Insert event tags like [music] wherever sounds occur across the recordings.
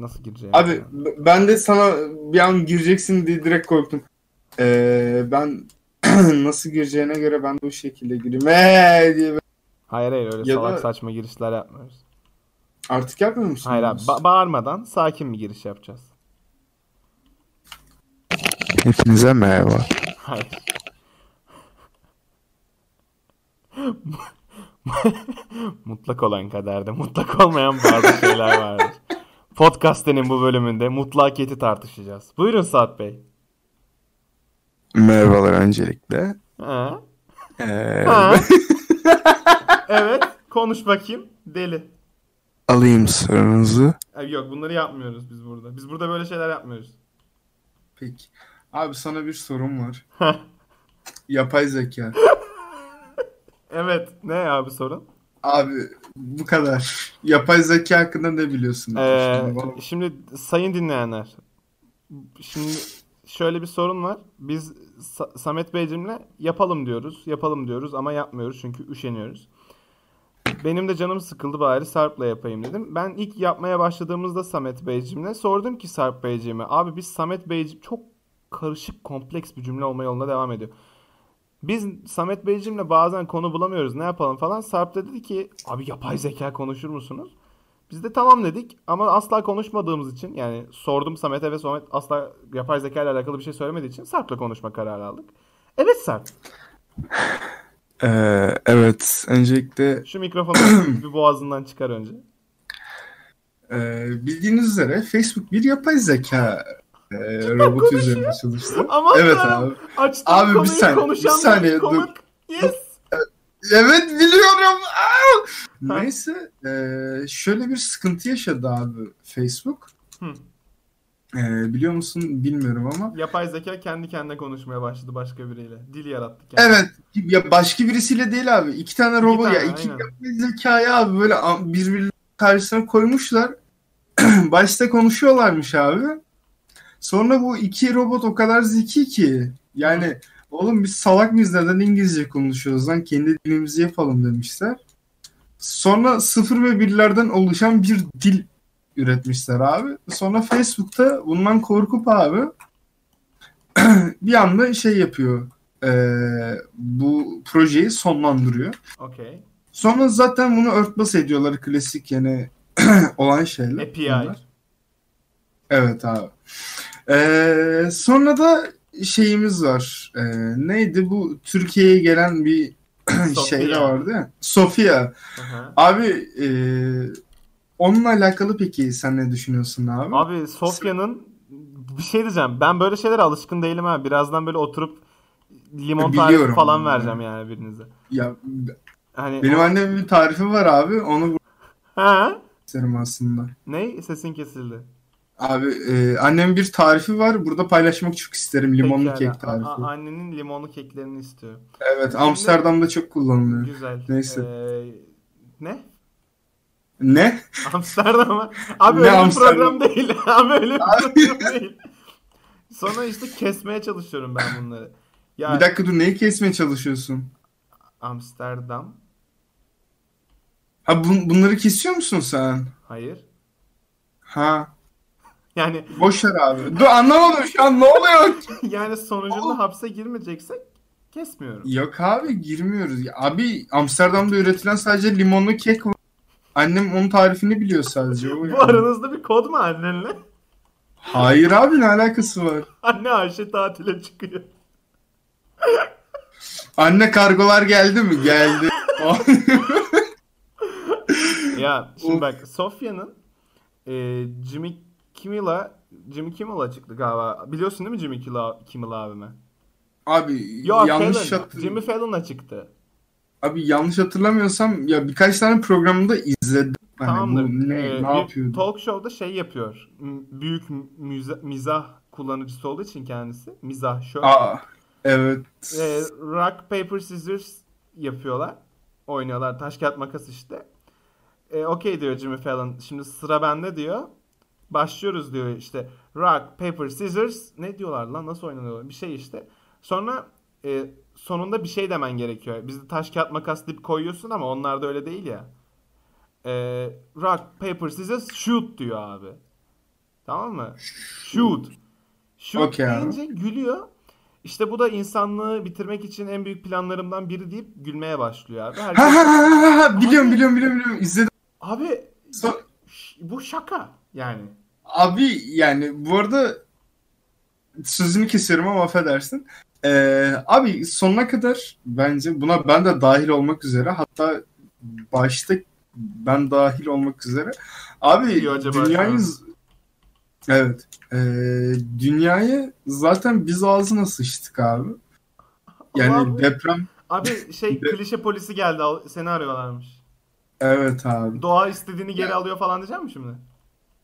nasıl gireceğimi. Abi b- ben de sana bir an gireceksin diye direkt korktum. Ee, ben [clears throat] nasıl gireceğine göre ben de bu şekilde gireyim. Ee, diye Hayır hayır öyle Ya salak da- saçma girişler yapmıyoruz. Artık yapmıyor musun? Hayır abi ba- bağırmadan sakin bir giriş yapacağız. Hepinize merhaba. Hayır. [laughs] mutlak olan kaderde mutlak olmayan bazı şeyler vardır. Podcast'inin bu bölümünde mutlakiyeti tartışacağız. Buyurun Saat Bey. Merhabalar öncelikle. Ha? Ee, Ha? [laughs] evet, konuş bakayım. Deli. alayım sorunuzu. Yok bunları yapmıyoruz biz burada. Biz burada böyle şeyler yapmıyoruz. Peki. Abi sana bir sorum var. Yapay zeka. Evet, ne abi sorun? Abi bu kadar. Yapay zeka hakkında ne biliyorsun? Ee, Şimdi sayın dinleyenler. Şimdi şöyle bir sorun var. Biz Sa- Samet Beyciğimle yapalım diyoruz. Yapalım diyoruz ama yapmıyoruz çünkü üşeniyoruz. Benim de canım sıkıldı bari Sarp'la yapayım dedim. Ben ilk yapmaya başladığımızda Samet Beyciğimle sordum ki Sarp Beyciğime. Abi biz Samet Beyciğim çok karışık kompleks bir cümle olma yoluna devam ediyor. Biz Samet Beyciğimle bazen konu bulamıyoruz ne yapalım falan. Sarp da dedi ki abi yapay zeka konuşur musunuz? Biz de tamam dedik ama asla konuşmadığımız için yani sordum Samet'e ve Samet asla yapay zeka ile alakalı bir şey söylemediği için Sarp'la konuşma kararı aldık. Evet Sarp. Ee, evet, öncelikle Şu mikrofonu [clears throat] bir boğazından çıkar önce. Ee, bildiğiniz üzere Facebook bir yapay zeka e, robotu üzerine çalıştı. Aman evet abi. Açtım Abi bir saniye, bir saniye, dur. Yes. Evet biliyorum. Aa! Neyse e, şöyle bir sıkıntı yaşadı abi Facebook. Hı. E, biliyor musun bilmiyorum ama. Yapay zeka kendi kendine konuşmaya başladı başka biriyle. Dil yarattı kendine. Evet ya başka birisiyle değil abi. İki tane robot tane, ya iki yapay zekayı abi böyle birbirlerinin karşısına koymuşlar. [clears throat] Başta konuşuyorlarmış abi. Sonra bu iki robot o kadar zeki ki yani oğlum biz salak mıyız neden İngilizce konuşuyoruz lan kendi dilimizi yapalım demişler. Sonra sıfır ve birlerden oluşan bir dil üretmişler abi. Sonra Facebook'ta bundan korkup abi [clears throat] bir anda şey yapıyor. Eee, bu projeyi sonlandırıyor. Okey. Sonra zaten bunu örtbas ediyorlar klasik yani [clears throat] olan şeyler. API. bunlar. Evet abi. Ee, sonra da şeyimiz var. Ee, neydi bu Türkiye'ye gelen bir [clears throat] şey de vardı ya. Sofia. Aha. Abi e, onunla alakalı peki sen ne düşünüyorsun abi? Abi Sofya'nın bir şey diyeceğim. Ben böyle şeylere alışkın değilim ha. Birazdan böyle oturup limon tarifi Biliyorum. falan vereceğim yani birinize. Ya Hani benim annemin bir tarifi var abi. Onu ha? isterim aslında. Ne? Sesin kesildi. Abi e, annemin bir tarifi var. Burada paylaşmak çok isterim. Limonlu Pekala. kek tarifi. a- annenin limonlu keklerini istiyor. Evet, Amsterdam'da çok kullanılıyor. Güzel. Neyse. Ee, ne? Ne? Amsterdam mı? Abi Ne öyle bir Amsterdam? program değil. [laughs] Abi öyle bir program değil. Sonra işte kesmeye çalışıyorum ben bunları. Ya Bir dakika dur neyi kesmeye çalışıyorsun? Amsterdam. Ha bun- bunları kesiyor musun sen? Hayır. Ha. Yani Boş ver abi. Dur anlamadım şu an ne oluyor? [laughs] yani sonucunda hapse girmeyeceksek kesmiyorum. Yok abi girmiyoruz. Ya Abi Amsterdam'da üretilen sadece limonlu kek var. Annem onun tarifini biliyor sadece. O Bu yani. aranızda bir kod mu annenle? Hayır abi ne alakası var? Anne Ayşe tatile çıkıyor. Anne kargolar geldi mi? Geldi. [laughs] Ya şimdi Of. bak Sofya'nın e, Jimmy Kimmel'a Jimmy Kimmel'a çıktı galiba. Biliyorsun değil mi Jimmy Kimmel, abimi? abi Yok yanlış Fallon. hatır- Jimmy Fallon'a çıktı. Abi yanlış hatırlamıyorsam ya birkaç tane programında izledim. Hani Tamamdır. bu ne, Ee, ne yapıyordu? Talk show'da şey yapıyor. Büyük müza- mizah kullanıcısı olduğu için kendisi. Mizah show. Aa, evet. Ee, rock, paper, scissors yapıyorlar. Oynuyorlar. Taş, kağıt, makas işte. Ee, Okey diyor Jimmy Fallon. Şimdi sıra bende diyor. Başlıyoruz diyor işte. Rock, paper, scissors. Ne diyorlar lan? Nasıl oynanıyor? Bir şey işte. Sonra e, sonunda bir şey demen gerekiyor. Bizde taş, kağıt, makas deyip koyuyorsun ama onlarda öyle değil ya. Ee, rock, paper, scissors, shoot diyor abi. Tamam mı? Shoot. Shoot abi. deyince gülüyor. İşte bu da insanlığı bitirmek için en büyük planlarımdan biri deyip gülmeye başlıyor abi. Ha Herkes, ha ha ha, ha biliyorum biliyorum biliyorum biliyorum izledim. abi So- bu şaka yani. Abi yani bu arada sözünü kesiyorum ama affedersin. Ee, abi sonuna kadar bence buna ben de dahil olmak üzere hatta başta ben dahil olmak üzere abi dünyayı evet ee, dünyayı zaten biz ağzına sıçtık abi. Yani Allah'ım. deprem Abi şey klişe polisi geldi seni arıyorlarmış. evet abi. Doğa istediğini geri alıyor falan diyecek mi şimdi?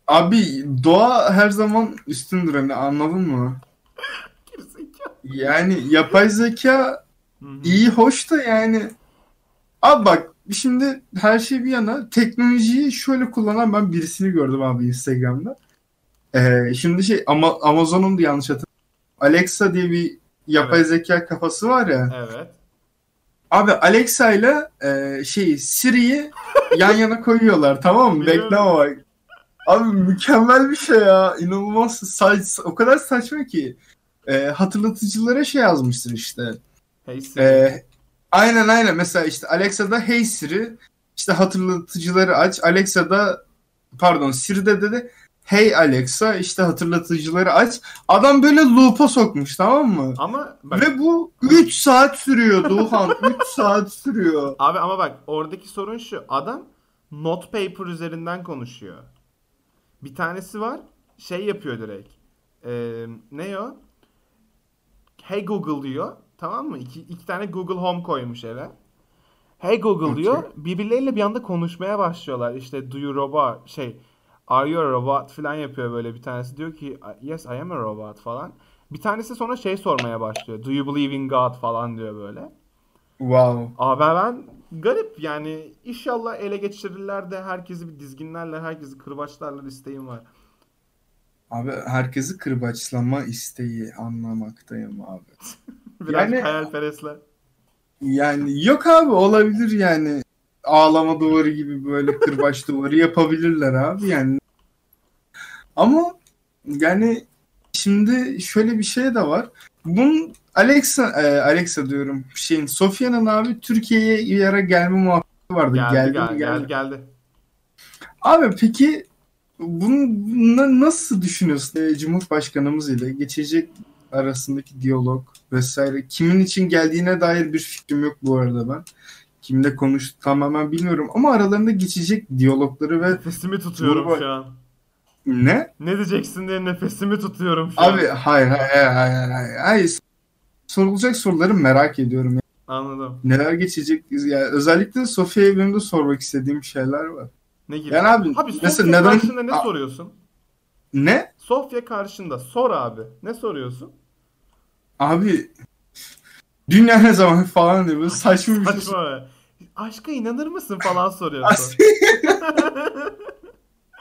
Abi doğa her zaman üstündür hani anladın mı? Yani yapay zeka. İyi hoş da yani abi bak şimdi her şey bir yana teknolojiyi şöyle kullanan ben birisini gördüm abi Instagram'da. Ee, şimdi şey ama Amazon'un da yanlış hatırlamıyorum. Alexa diye bir yapay Evet. zeka kafası var ya. Evet. Abi Alexa ile e, şey Siri'yi yan yana koyuyorlar tamam mı? Bekleme bak. Abi mükemmel bir şey ya. İnanılmaz sa- o kadar saçma ki. E, hatırlatıcılara şey yazmıştır işte. Hey Siri. Ee, aynen aynen. Mesela işte Alexa'da Hey Siri işte hatırlatıcıları aç. Alexa'da pardon Siri'de de de Hey Alexa işte hatırlatıcıları aç. Adam böyle loop'a sokmuş tamam mı? Ama bak Ve bu 3 saat sürüyor Doğan. 3 [laughs] saat sürüyor. abi ama bak oradaki sorun şu. Adam not paper üzerinden konuşuyor. Bir tanesi var şey yapıyor direkt. Ee, ne o? Hey Google diyor. Tamam mı? İki, iki tane Google Home koymuş eve. Hey Google diyor. Birbirleriyle bir anda konuşmaya başlıyorlar. İşte do you robot şey are you a robot falan yapıyor böyle bir tanesi. Diyor ki yes I am a robot falan. Bir tanesi sonra şey sormaya başlıyor. Do you believe in God falan diyor böyle. Wow. Abi ben garip yani inşallah ele geçirirler de herkesi bir dizginlerle herkesi kırbaçlarlar isteğim var. Abi herkesi kırbaçlama isteği anlamaktayım abi. [laughs] Biraz Yani- hayalperestler. Yani yok abi olabilir yani. Ağlama duvarı gibi böyle kırbaç [laughs] duvarı yapabilirler abi yani. Ama yani şimdi şöyle bir şey de var. Bunun Alexa e, Alexa diyorum şeyin Sofya'nın abi Türkiye'ye bir ara gelme muhabbeti vardı. Geldi geldi, geldi geldi, geldi. Abi peki bunu na- nasıl düşünüyorsun e, Cumhurbaşkanımız ile geçecek arasındaki diyalog vesaire kimin için geldiğine dair bir fikrim yok bu arada ben. Kimle konuştu tamamen bilmiyorum ama aralarında geçecek diyalogları ve Nefesimi tutuyorum Cumhurba- şu an. ne? Ne diyeceksin diye nefesimi tutuyorum şu an. Abi hayır hayır hayır hayır hayır. Sorulacak soruları merak ediyorum. Anladım. Neler geçecek? Yani özellikle Sofya'ya benim de sormak istediğim şeyler var. Ne gibi? Yani abi, Abi Sofya mesela neden- karşında ne A- soruyorsun? Ne? Sofya karşında sor abi. Ne soruyorsun? Abi dünya ne zaman falan diye böyle saçma bir şey. Saçma. Aşka inanır mısın falan soruyorsun. [laughs] [laughs]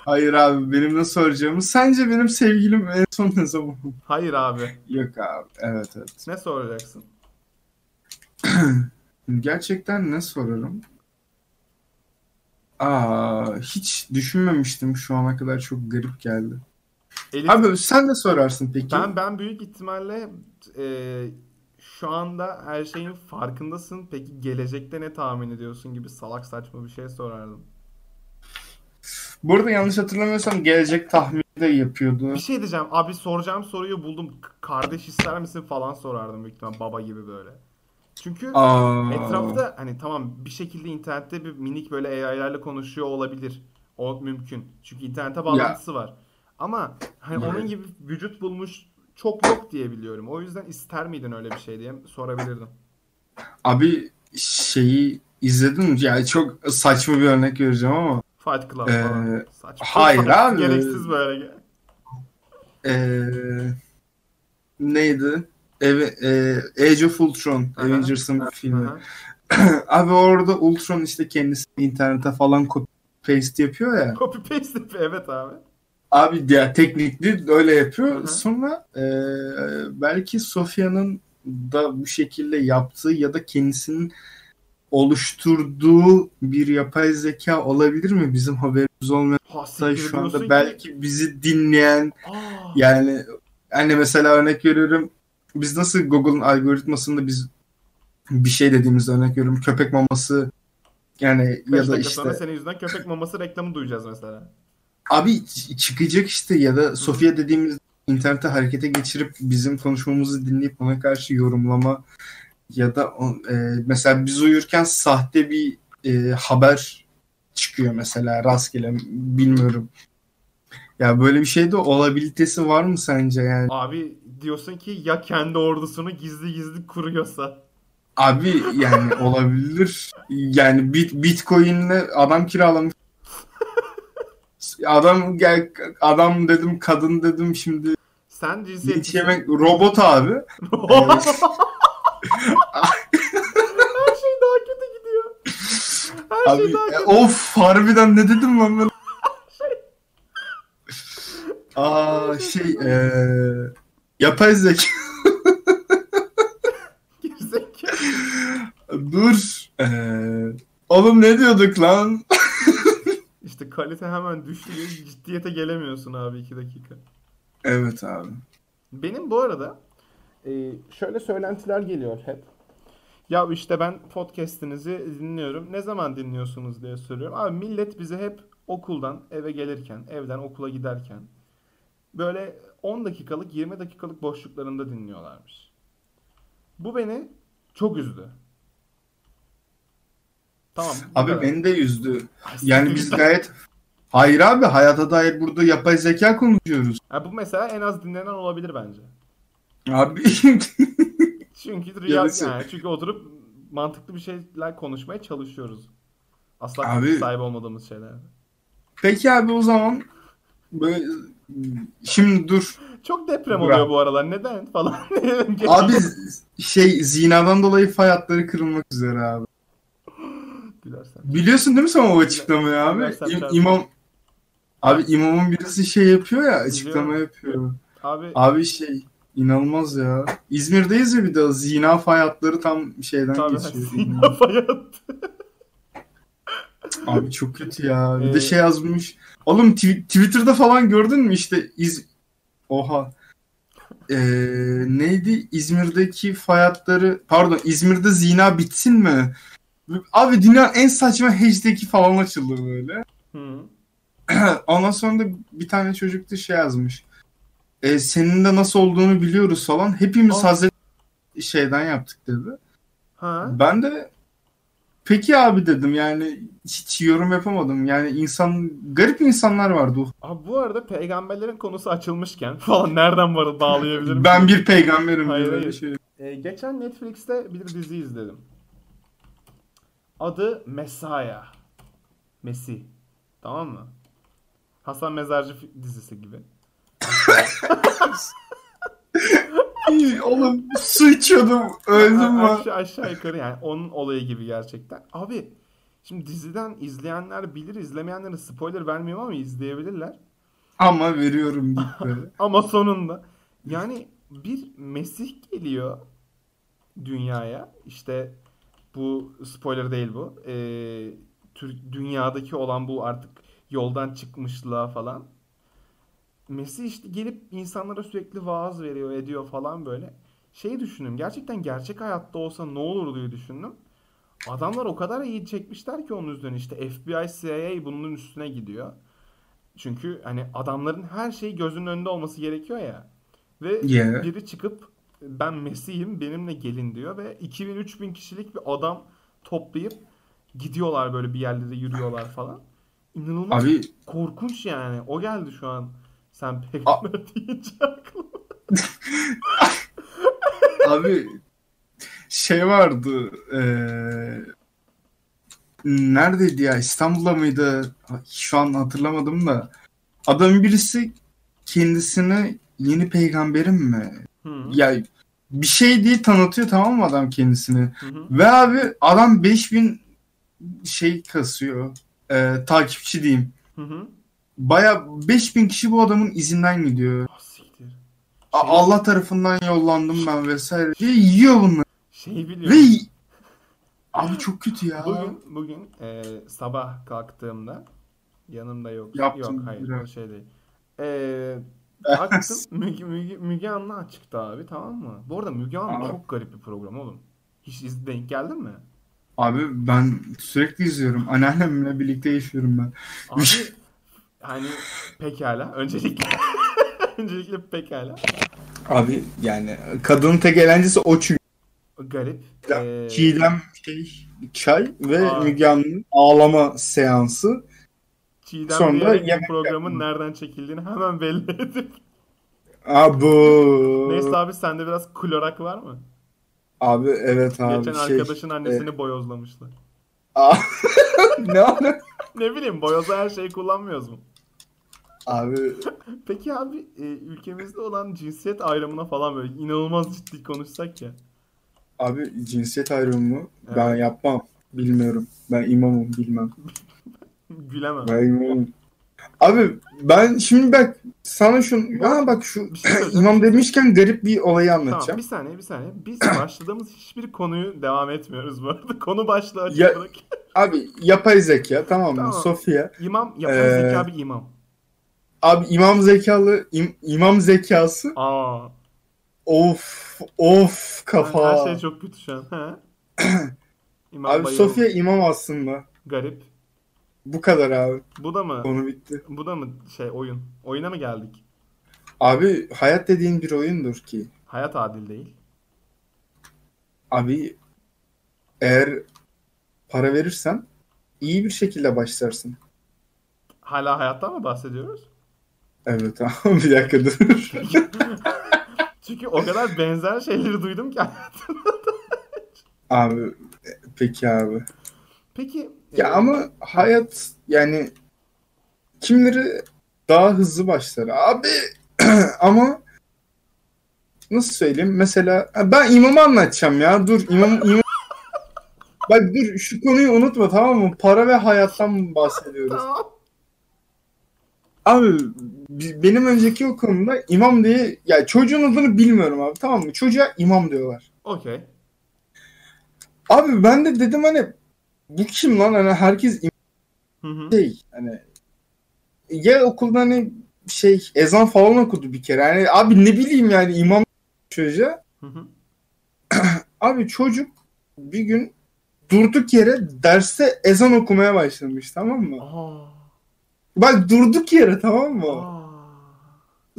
Hayır abi benim ne soracağımı. Sence benim sevgilim en son ne zaman? Hayır abi. Yok abi. Evet evet. Ne soracaksın? [clears throat] Gerçekten ne sorarım? Aa, hiç düşünmemiştim şu ana kadar çok garip geldi. Elif, Abi sen de sorarsın peki. ben ben büyük ihtimalle e, şu anda her şeyin farkındasın. Peki gelecekte ne tahmin ediyorsun gibi salak saçma bir şey sorardım. Bu arada yanlış hatırlamıyorsam gelecek tahmini de yapıyordu. Bir şey diyeceğim. Abi soracağım soruyu buldum. Kardeş ister misin falan sorardım büyük ihtimal baba gibi böyle. Çünkü Aa, etrafta hani tamam bir şekilde internette bir minik böyle AI'lerle konuşuyor olabilir. O mümkün. Çünkü internete bağlantısı var. Ama hani onun Evet. gibi vücut bulmuş çok yok diye biliyorum. O yüzden ister miydin öyle bir şey diye sorabilirdim. Abi şeyi izledin mi? Yani çok saçma bir örnek vereceğim ama Fight Club Ee, falan. Saçma. [laughs] hayır [laughs] abi. Gereksiz böyle. Ee, neydi? Eve, e, Age of Ultron, Aha. Avengers'ın filmi. Aha. [clears throat] Abi orada Ultron işte kendisi internete falan copy paste yapıyor ya. Copy paste yapıyor. Evet abi. Abi ya teknikli öyle yapıyor. Aha. Sonra e, belki Sofya'nın da bu şekilde yaptığı ya da kendisinin oluşturduğu bir yapay zeka olabilir mi? Bizim haberimiz olmayan Ha, siktir şu anda ki- belki bizi dinleyen Aa, yani hani mesela örnek veriyorum biz nasıl Google'ın algoritmasında biz bir şey dediğimizde örnek veriyorum köpek maması yani beş ya da dakika sonra işte senin yüzünden köpek maması reklamı duyacağız mesela. abi çıkacak işte ya da Sofia dediğimiz internete harekete geçirip bizim konuşmamızı dinleyip ona karşı yorumlama ya da e, mesela biz uyurken sahte bir e, haber çıkıyor mesela rastgele bilmiyorum. Ya böyle bir şey de olabilitesi var mı sence yani? Abi diyorsun ki ya kendi ordusunu gizli gizli kuruyorsa. Abi yani [laughs] olabilir. Yani bit Bitcoin'le adam kiralamış. Adam gel adam dedim kadın dedim şimdi Sen cinsiyet... yemek robot abi. [laughs] Her şey daha kötü gidiyor. Her Abi şey daha e, kötü. of harbiden ne dedim lan ben? Aa şey eee yapay zeka [laughs] dur. Eee oğlum ne diyorduk lan? [laughs] İşte kalite hemen düştü diye ciddiyete gelemiyorsun abi iki dakika. Evet abi. Benim bu arada e, şöyle söylentiler geliyor hep. Ya işte ben podcast'inizi dinliyorum. Ne zaman dinliyorsunuz diye soruyorum. Abi millet bizi hep okuldan eve gelirken, evden okula giderken böyle 10 dakikalık, 20 dakikalık boşluklarında dinliyorlarmış. Bu beni çok üzdü. Tamam. Abi kadar. beni de yüzdü. Ay, Yani biz gayet Hayır abi hayata dair burada yapay zeka konuşuyoruz. Ha, bu mesela en az dinlenen olabilir bence. Abi [laughs] Çünkü rüya Yarısı. yani çünkü oturup mantıklı bir şeyler konuşmaya çalışıyoruz. Asla Abi- sahip olmadığımız şeyler. peki abi o zaman böyle şimdi dur. Çok deprem Burak. oluyor bu aralar. Neden [laughs] falan. Abi şey zinadan dolayı fay hatları kırılmak üzere abi. Gülersen. Biliyorsun değil mi sen o açıklamayı abi? Gülersem İm- imam Abi imamın birisi şey yapıyor ya açıklama yapıyor. Abi Abi şey inanılmaz ya. İzmir'deyiz ya bir de zina fay hatları tam şeyden tabii geçiyor. Sina Fayat. Abi çok kötü ya. Bir Ee, de şey yazmış. Oğlum tw- Twitter'da falan gördün mü işte iz Oha. Ee, neydi? İzmir'deki fay hatları pardon İzmir'de zina bitsin mi? Abi dünyanın en saçma hashtag'i falan açıldı böyle. Hı. [clears throat] Ondan sonra da bir tane çocuk da şey yazmış. E, senin de nasıl olduğunu biliyoruz falan. Hepimiz Aa. Hazreti şeyden yaptık dedi. Ha? Ben de peki abi dedim yani hiç yorum yapamadım. Yani insan garip insanlar vardı. Abi bu arada peygamberlerin konusu açılmışken [laughs] falan nereden var bağlayabilirim? Ben bir peygamberim Hayır, diye hayır. şey. Ee, geçen Netflix'te bir dizi izledim. Adı Messiah. Mesih. Tamam mı? Hasan Mezarcı dizisi gibi. İyi, Oğlum su içiyordum öldüm mü? aşağı, aşağı yukarı yani onun olayı gibi gerçekten. Abi şimdi diziden izleyenler bilir izlemeyenlere spoiler vermiyorum ama izleyebilirler. Ama veriyorum böyle. [laughs] Ama sonunda yani bir Mesih geliyor dünyaya. İşte bu spoiler değil bu. Ee, dünyadaki olan bu artık yoldan çıkmışlığa falan. Mesih işte gelip insanlara sürekli vaaz veriyor, ediyor falan böyle. Şey düşündüm. Gerçekten gerçek hayatta olsa ne olur diye düşündüm. Adamlar o kadar iyi çekmişler ki onun üzerine işte FBI, CIA bunun üstüne gidiyor. Çünkü hani adamların her şeyi gözünün önünde olması gerekiyor ya. Ve Yeah. biri çıkıp ben Mesih'im benimle gelin diyor ve 2000-3000 kişilik bir adam toplayıp gidiyorlar böyle bir yerlere yürüyorlar falan. İnanılmaz Abi korkunç yani. O geldi şu an. Sen peygamber [laughs] deyince aklıma. [laughs] Abi şey vardı eee neredeydi ya? İstanbul'da mıydı? Şu an hatırlamadım da. Adamın birisi kendisini yeni peygamberim mi? Hı, ya bir şey diye tanıtıyor tamam mı adam kendisini? Hı. ve abi adam 5000 şey kasıyor. Eee, takipçi diyeyim. Hı hı. Baya 5000 kişi bu adamın izinden gidiyor Ah, Şey- Allah tarafından yollandım ben vesaire diye yiyor bunları Şey Ve biliyorum. Abi çok kötü ya. Bugün bugün e, sabah kalktığımda yanımda yok. Yaptım Yok hayır biraz. şey değil. E, [laughs] baktım Müge, Müge, Müge Anlı açıktı abi tamam mı? Bu arada Müge Anlı çok garip bir program oğlum. Hiç iz, denk geldin mi? Abi ben sürekli izliyorum. Anneannemle birlikte yaşıyorum ben. Abi [laughs] hani pekala öncelikle [laughs] öncelikle pekala Abi yani kadının tek eğlencesi o çünkü. garip. E, Çiğdem şey, çay ve Aa. Müge Anlı'nın ağlama seansı. Çiğdem Sonra yemek programın yapma. nereden çekildiğini hemen belli edip. Abu. Neyse abi sende biraz klorak var mı? Abi evet abi Geçen şey. arkadaşın annesini boyozlamışlar. Aa, [laughs] ne? Ne bileyim boyoza her şeyi kullanmıyoruz mu? Abi [laughs] Peki abi e, ülkemizde olan cinsiyet ayrımına falan böyle inanılmaz ciddi konuşsak ya. abi cinsiyet ayrımı Evet. ben yapmam. Bilmiyorum. Ben imamım bilmem. [laughs] Gülemem. Ben imamım. Abi ben şimdi bak sana şunu ha bak şu Bir şey söyleyeceğim. [laughs] imam demişken garip bir olayı Tamam anlatacağım. bir saniye bir saniye. Biz [coughs] başladığımız hiçbir konuyu devam etmiyoruz bu arada. Konu başlığı Ya-. Abi yapay zeka tamam mı? Tamam. Sofya. İmam yapay Ee, zeka bir imam. Abi imam zekalı im- imam zekası Aa. of of kafa. Her şey çok kötü şu an. [clears throat] İmam Abi bayıldı. Sofya imam aslında. Garip. Bu kadar abi. Bu da mı? Konu bitti. Bu da mı şey oyun? Oyuna mı geldik? Abi hayat dediğin bir oyundur ki. Hayat adil değil. Abi eğer para verirsen iyi bir şekilde başlarsın. Hala hayattan mı bahsediyoruz? Evet abi [laughs] bir dakika dur. [laughs] Çünkü o kadar benzer şeyleri duydum ki. Abi e, peki abi. Peki Ya e, ama hayat yani kimleri daha hızlı başlar. Abi [clears throat] ama nasıl söyleyeyim? Mesela ben imamı anlatacağım ya. Dur imam, imam... [laughs] Bak dur şu konuyu unutma tamam mı? Para ve hayattan bahsediyoruz. Tamam. Abi bi- benim önceki o konuda imam diye ya çocuğun adını bilmiyorum abi tamam mı? Çocuğa imam diyorlar. Okey. Abi ben de dedim hani bu kim lan? Hani herkes Hı hı. şey hani ya okulda hani şey ezan falan okudu bir kere. Yani abi ne bileyim yani imam çocuğa. Hı hı. [clears throat] Abi çocuk bir gün durduk yere derste ezan okumaya başlamış tamam mı? Aa. Bak durduk yere tamam mı? Aa.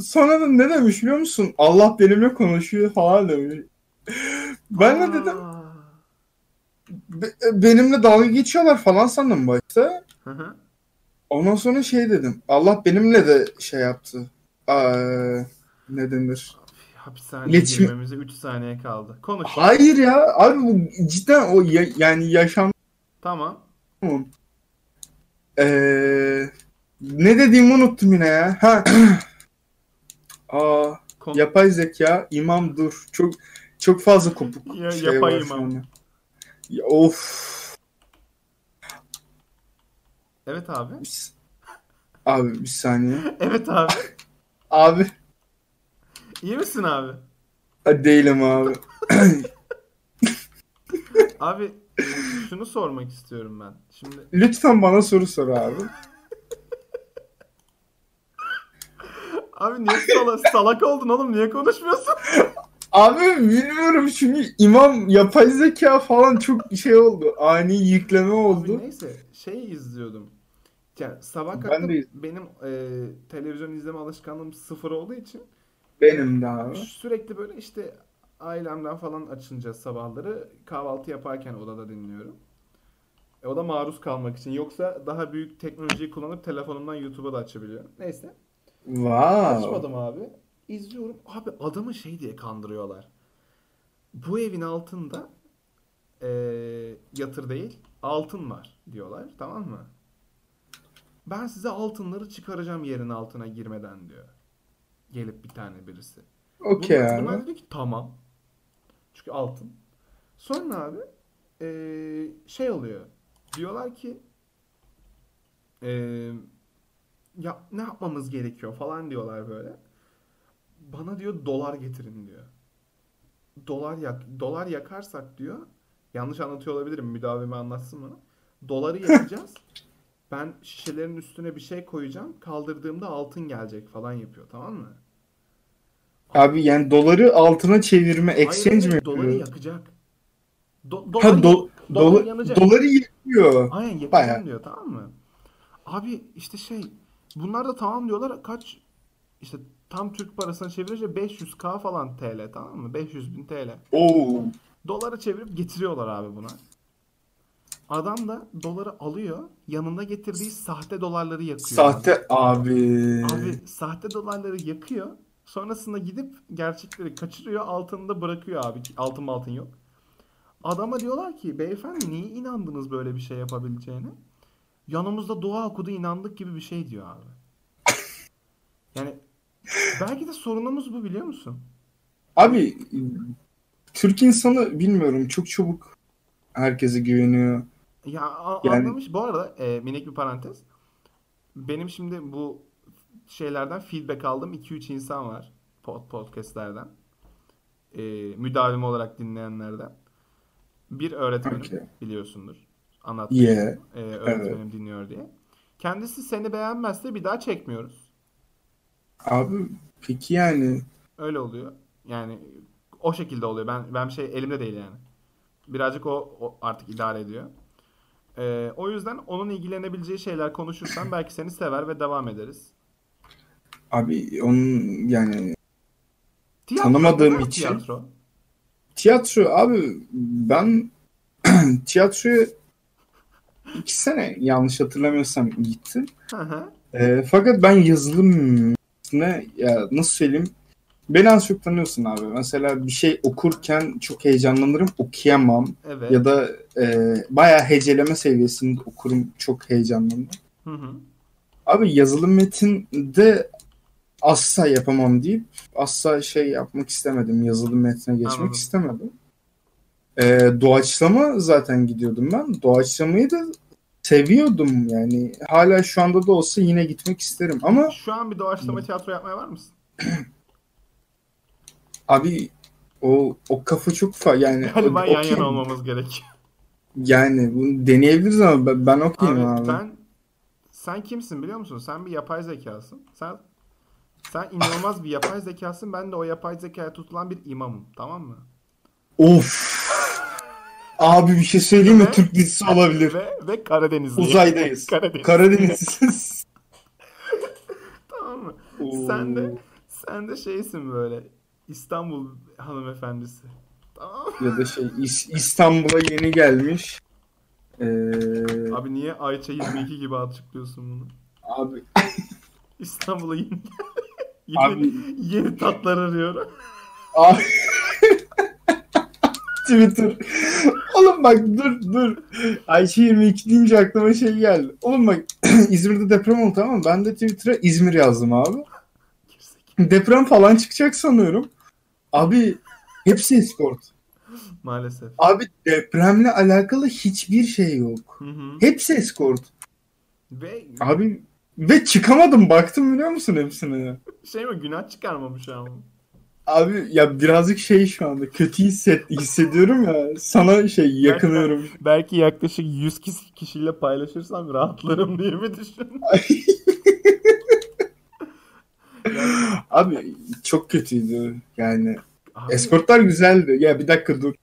Sonra da ne demiş biliyor musun? Allah benimle konuşuyor falan demiş. Ben de dedim be- benimle dalga geçiyorlar falan sandım başta. Hı hı. Ondan sonra şey dedim. Allah benimle de şey yaptı. Aa, ne denir? Hapishaneye İletişim- girmemize 3 saniye kaldı. Konuş. Hayır ya abi bu cidden o ya- yani yaşam Tamam. Ee, ne dediğimi unuttum yine ya. Ha. [clears throat] Aa, Konu... yapay zeka imam dur. Çok çok fazla kopuk Ya- şey yapay imam. anda. Ya, of. Evet abi. Abi bir saniye. [laughs] Evet abi. Abi İyi misin abi? değilim abi. [laughs] [laughs] Abi e, şunu sormak istiyorum ben. Şimdi Lütfen bana soru sor abi. Abi niye salak, salak oldun oğlum? Niye konuşmuyorsun? Abi bilmiyorum çünkü imam yapay zeka falan çok şey oldu. Ani yükleme Abi oldu. neyse şey izliyordum. Yani sabah kalktım de benim e, televizyon izleme alışkanlığım sıfır olduğu için Benim de abi. sürekli böyle işte ailemden falan açınca sabahları kahvaltı yaparken odada dinliyorum. E, o da maruz kalmak için. Yoksa daha büyük teknolojiyi kullanıp telefonumdan YouTube'a da açabiliyorum. Neyse. Wow. Açmadım abi. İzliyorum. Abi adamı şey diye kandırıyorlar. Bu evin altında eee, yatır değil altın var diyorlar. Tamam mı? Ben size altınları çıkaracağım yerin altına girmeden diyor. Gelip bir tane birisi. Okey abi. da diyor ki tamam. Çünkü altın. Sonra abi eee, şey oluyor. Diyorlar ki eee, ya ne yapmamız gerekiyor falan diyorlar böyle. Bana diyor dolar getirin diyor. Dolar yak dolar yakarsak diyor Yanlış anlatıyor olabilirim. Müdavimi anlatsın bana. Doları yakacağız. [laughs] ben şişelerin üstüne bir şey koyacağım. Kaldırdığımda altın gelecek falan yapıyor. Tamam mı? Abi yani doları altına çevirme, exchange Hayır, mi doları yapıyor? yakacak. Do- Ha doları, do- dolar dola- yanacak. doları yakıyor. Aynen yakacağım Bayağı. diyor tamam mı? Abi işte şey bunlar da tamam diyorlar kaç işte tam Türk parasına çevirince 500k falan TL tamam mı? 500 bin TL. Oo. Doları çevirip getiriyorlar abi buna. Adam da doları alıyor yanında getirdiği sahte dolarları yakıyor. abi. Sahte abi. Abi sahte dolarları yakıyor. Sonrasında gidip gerçekleri kaçırıyor. Altını da bırakıyor abi. Altın altın yok. Adama diyorlar ki beyefendi niye inandınız böyle bir şey yapabileceğine? Yanımızda dua okudu inandık gibi bir şey diyor abi. Yani belki de sorunumuz bu biliyor musun? Abi Türk insanı bilmiyorum çok çabuk herkese güveniyor. Ya Yani- anlamış. Bu arada e, minik bir parantez. Benim şimdi bu şeylerden feedback aldığım 2-3 insan var. Pod, podcastlerden. E, müdavim olarak dinleyenlerden. Bir öğretmenim Okey. biliyorsundur. Anlatmıştım. Yeah. E, öğretmenim dinliyor diye. Kendisi seni beğenmezse bir daha çekmiyoruz. Abi peki yani Öyle oluyor. Yani o şekilde oluyor. Ben ben bir şey elimde değil yani. Birazcık o, o artık idare ediyor. Ee, o yüzden onun ilgilenebileceği şeyler konuşursan belki seni sever ve devam ederiz. abi onun yani Tiyatro, Tanımadığım için- Tiyatro. tiyatro abi ben [clears throat] tiyatroya iki sene yanlış hatırlamıyorsam gittim. Hı hı. Ee, fakat ben yazılım ne ya nasıl söyleyeyim beni az çok tanıyorsun abi. Mesela bir şey okurken çok heyecanlanırım okuyamam Evet. ya da e, bayağı heceleme seviyesinde okurum çok heyecanlanırım. Hı hı. Abi yazılım metinde asla yapamam deyip asla şey yapmak istemedim. Yazılım metnine geçmek Anladım. istemedim. Ee, doğaçlama zaten gidiyordum ben. Doğaçlamayı da seviyordum yani. Hala şu anda da olsa yine gitmek isterim. Ama Şu an bir doğaçlama tiyatro yapmaya var mısın? [clears throat] abi o o kafa çok fa yani Galiba o- yan yana olmamız gerekiyor. Yani bunu deneyebiliriz ama ben, ben okeyim Abi abi. ben sen kimsin biliyor musun? Sen bir yapay zekasın. Sen sen inanılmaz bir yapay zekasın. Ben de o yapay zekaya tutulan bir imamım. Tamam mı? Of. Abi bir şey söyleyeyim mi? Ve- Türk dizisi olabilir. Ve, ve Karadenizli. Uzaydayız. [laughs] Karadeniz. [laughs] Tamam mı? Sen de sen de şeysin böyle İstanbul hanımefendisi. Tamam ya da şey İs- İstanbul'a yeni gelmiş. Ee, Abi niye Ayça 22 gibi açıklıyorsun bunu? abi [laughs] İstanbul'a yeni, yeni, Abi- yeni tatlar arıyorum. abi Twitter. Oğlum bak dur dur. Ayşe 22 deyince aklıma şey geldi. Oğlum bak [clears throat] İzmir'de deprem oldu tamam mı? Ben de Twitter'a İzmir yazdım abi. Deprem falan çıkacak sanıyorum. Abi hepsi escort. Maalesef. Abi depremle alakalı hiçbir şey yok. Hı hı. Hepsi escort. Ve Abi ve çıkamadım baktım biliyor musun hepsine? şey mi günah çıkarmamış ama. Abi ya birazcık şey şu anda kötü hisset hissediyorum ya sana şey yakınıyorum. Belki yaklaşık 100 kişi, kişiyle paylaşırsam rahatlarım diye mi düşün? Abi çok kötüydü yani. Abi, Eskortlar güzeldi. Ya bir dakika dur.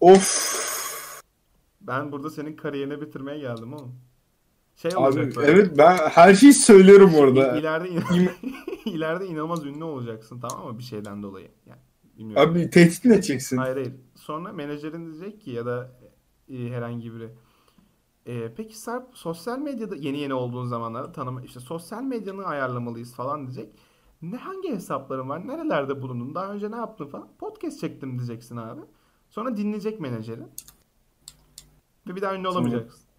Of. ben burada senin kariyerini bitirmeye geldim oğlum. Şey Abi evet ben her şeyi söylüyorum orada. İleride [laughs] [laughs] ileride inanılmaz ünlü olacaksın tamam mı bir şeyden dolayı. Yani bilmiyorum. Abi tehdit mi edeceksin? Hayır hayır. Sonra menajerin diyecek ki ya da e, herhangi biri. E, peki Sarp sosyal medyada yeni yeni olduğun zamanlarda tanıma işte sosyal medyanı ayarlamalıyız falan diyecek. Ne hangi hesapların var? Nerelerde bulundun? Daha önce ne yaptın falan? Podcast çektim diyeceksin abi. Sonra dinleyecek menajeri. Ve bir daha ünlü olamayacaksın.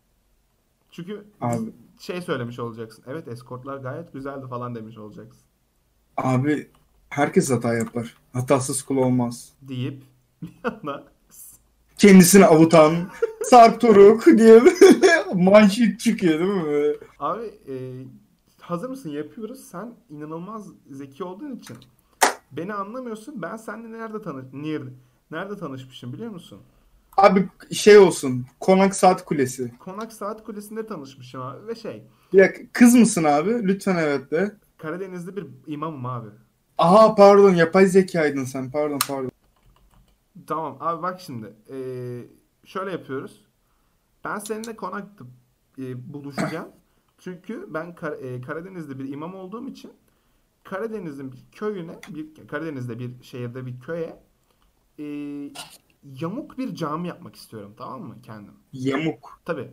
Çünkü Abi. şey söylemiş olacaksın. Evet eskortlar gayet güzeldi falan demiş olacaksın. Abi herkes hata yapar. Hatasız kul olmaz. Deyip [laughs] bir anda Kendisini avutan Sarp Toruk diye manşet çıkıyor değil mi? Abi e, hazır mısın? Yapıyoruz. Sen inanılmaz zeki olduğun için beni anlamıyorsun. Ben seninle nerede nerede, nerede tanışmışım biliyor musun? Abi şey olsun. Konak Saat Kulesi. Konak Saat Kulesi'nde tanışmışım abi ve şey dakika, kız mısın abi? Lütfen evet de. Karadeniz'de bir imamım abi. Aha pardon yapay zekaydın sen. Pardon pardon. Tamam abi bak şimdi eee, şöyle yapıyoruz. Ben seninle konakta eee, buluşacağım. [coughs] Çünkü ben Kar- eee, Karadeniz'de bir imam olduğum için Karadeniz'in bir köyüne, bir Karadeniz'de bir şehirde bir köye eee, yamuk bir cami yapmak istiyorum tamam mı kendim? Yamuk. Tabii.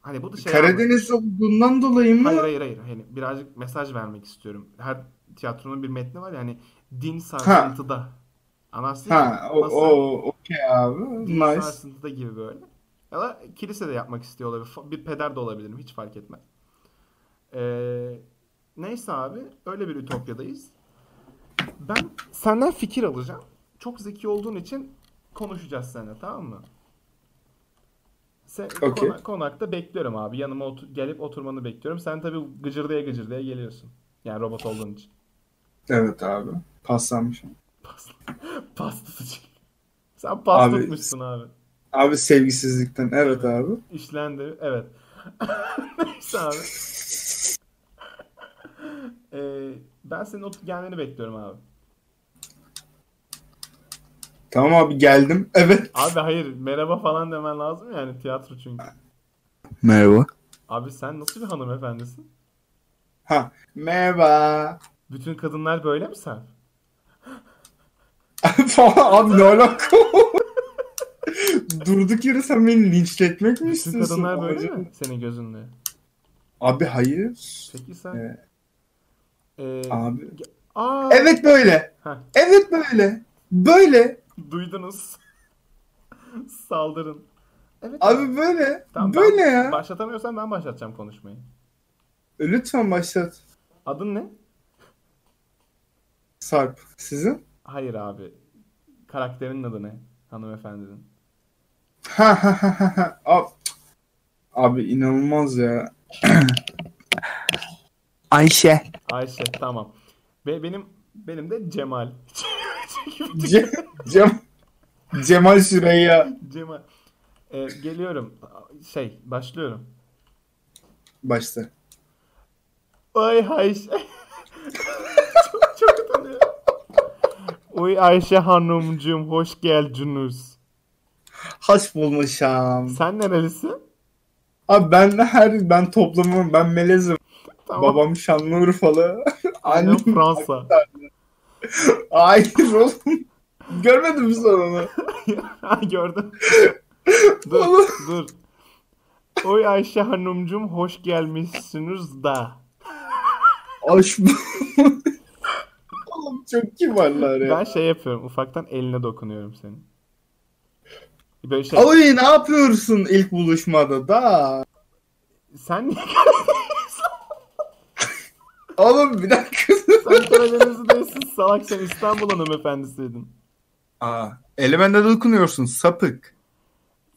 Hani bu da şey Karadeniz olduğundan dolayı mı? Hayır hayır hayır. Hani birazcık mesaj vermek istiyorum. Her tiyatronun bir metni var ya hani din sarsıntıda. Anlarsın Ha o nasıl? o okey abi. Din Nice. sarsıntıda gibi böyle. Ya da kilisede yapmak istiyor olabilir. Bir peder de olabilirim. Hiç fark etmez. Ee, neyse abi. Öyle bir ütopyadayız. Ben senden fikir alacağım. Çok zeki olduğun için konuşacağız seninle tamam mı? Sen, Okey. kona- konakta bekliyorum abi. Yanıma otur- gelip oturmanı bekliyorum. Sen tabii gıcırdaya gıcırdaya geliyorsun. Yani robot olduğun için. Evet abi. Paslanmış. Pas, [laughs] pas tutucu. Sen pas Abi- tutmuşsun abi. Abi sevgisizlikten. Evet abi. İşlendi. Evet. [laughs] Neyse abi. [laughs] Ee, ben senin oturup gelmeni bekliyorum abi. Tamam abi geldim. [laughs] Evet. Abi hayır merhaba falan demen lazım yani tiyatro çünkü. Merhaba. Abi sen nasıl bir hanımefendisin? Ha. Merhaba. Bütün kadınlar böyle mi sen? [laughs] Falan abi ne alaka? [laughs] Durduk yere sen beni linçletmek mi Bütün istiyorsun? kadınlar böyle Acaba- mi senin gözünde? Abi hayır. Peki sen... Ee, Ee, abi. Aa, Evet böyle. Heh, Evet böyle. Böyle. Duydunuz. [laughs] Saldırın. Evet. Abi böyle. Tamam, böyle ben- ya. Başlatamıyorsan ben başlatacağım konuşmayı. Lütfen başlat. Adın ne? Sarp. Sizin? Hayır abi. Karakterinin adı ne? Hanımefendinin. Ha ha ha ha, ha. Abi, abi inanılmaz ya. Ayşe. Ayşe tamam. Ve benim benim de Cemal. [laughs] Cem, Cem, Cemal Süreyya. Cemal. Ee, geliyorum. Şey başlıyorum. Başta. Oy Ayşe. [laughs] çok, çok utanıyorum. Oy Ayşe hanımcığım hoş geldiniz. Hoş bulmuşam. Sen nerelisin? Abi ben her ben toplamım ben melezim. Tamam. Babam Şanlıurfalı. Annem Fransa. Hayır oğlum. Görmedin mi sen onu? Gördüm. [laughs] dur Oğlum. dur. Oy Ayşe hanımcığım hoş gelmişsiniz da. Hoş Oğlum çok kibarlar ya. Ben şey yapıyorum ufaktan eline dokunuyorum senin. Böyle şey. Oy ne yapıyorsun ilk buluşmada da? Sen niye [laughs] Oğlum bir dakika. sen Karadenizli değilsin salak sen İstanbul hanımefendisiydin. Aa, elemende dokunuyorsun sapık.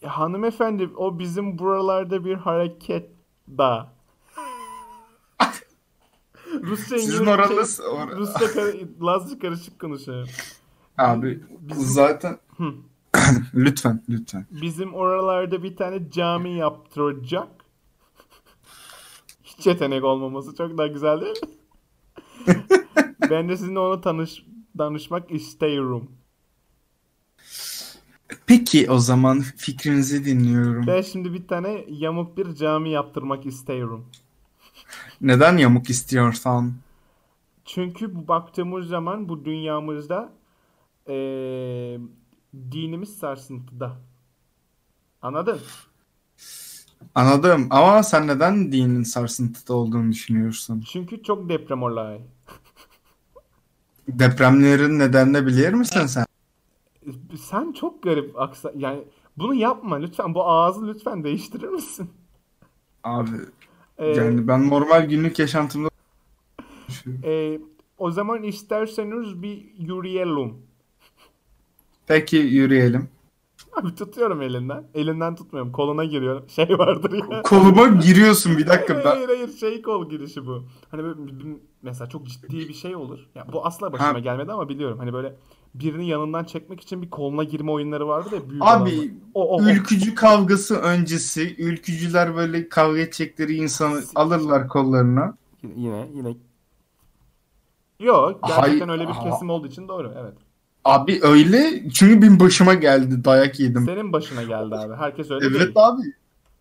Ya, hanımefendi o bizim buralarda bir hareket da. Rusça Sizin orada or- Rusça kar- Lazca karışık konuşuyor. abi Bizim- zaten [coughs] lütfen lütfen. Bizim oralarda bir tane cami yaptıracak. Hiç yetenek olmaması çok daha güzel değil mi? [laughs] ben de sizinle onu tanış danışmak istiyorum. Peki o zaman fikrinizi dinliyorum. Ben şimdi bir tane yamuk bir cami yaptırmak istiyorum. Neden yamuk istiyorsan? Çünkü bu baktığımız zaman bu dünyamızda eee, dinimiz sarsıntıda. Anladın? Anladım ama sen neden dinin sarsıntıda olduğunu düşünüyorsun? Çünkü çok deprem olayı. Depremlerin nedenini bilir misin sen? Sen çok garip aksa yani bunu yapma lütfen bu ağzı lütfen değiştirir misin? Abi Ee, yani ben normal günlük yaşantımda e, o zaman isterseniz bir yürüyelim. Peki yürüyelim. Abi tutuyorum elinden. Elinden tutmuyorum. Koluna giriyorum. Şey vardır ya. Koluma giriyorsun bir dakika. Hayır Ben... hayır hayır şey kol girişi bu. Hani böyle mesela çok ciddi bir şey olur. Ya bu asla başıma Ha. gelmedi ama biliyorum. Hani böyle birini yanından çekmek için bir koluna girme oyunları vardı ya büyük Abi, adamlar. o, o, o. Ülkücü kavgası öncesi ülkücüler böyle kavga edecekleri insanı alırlar kollarına. Yine yine Yok gerçekten Hayır, öyle bir aha. kesim olduğu için doğru evet. Abi öyle çünkü benim başıma geldi dayak yedim. Senin başına geldi abi. Herkes öyle Evet değil. abi.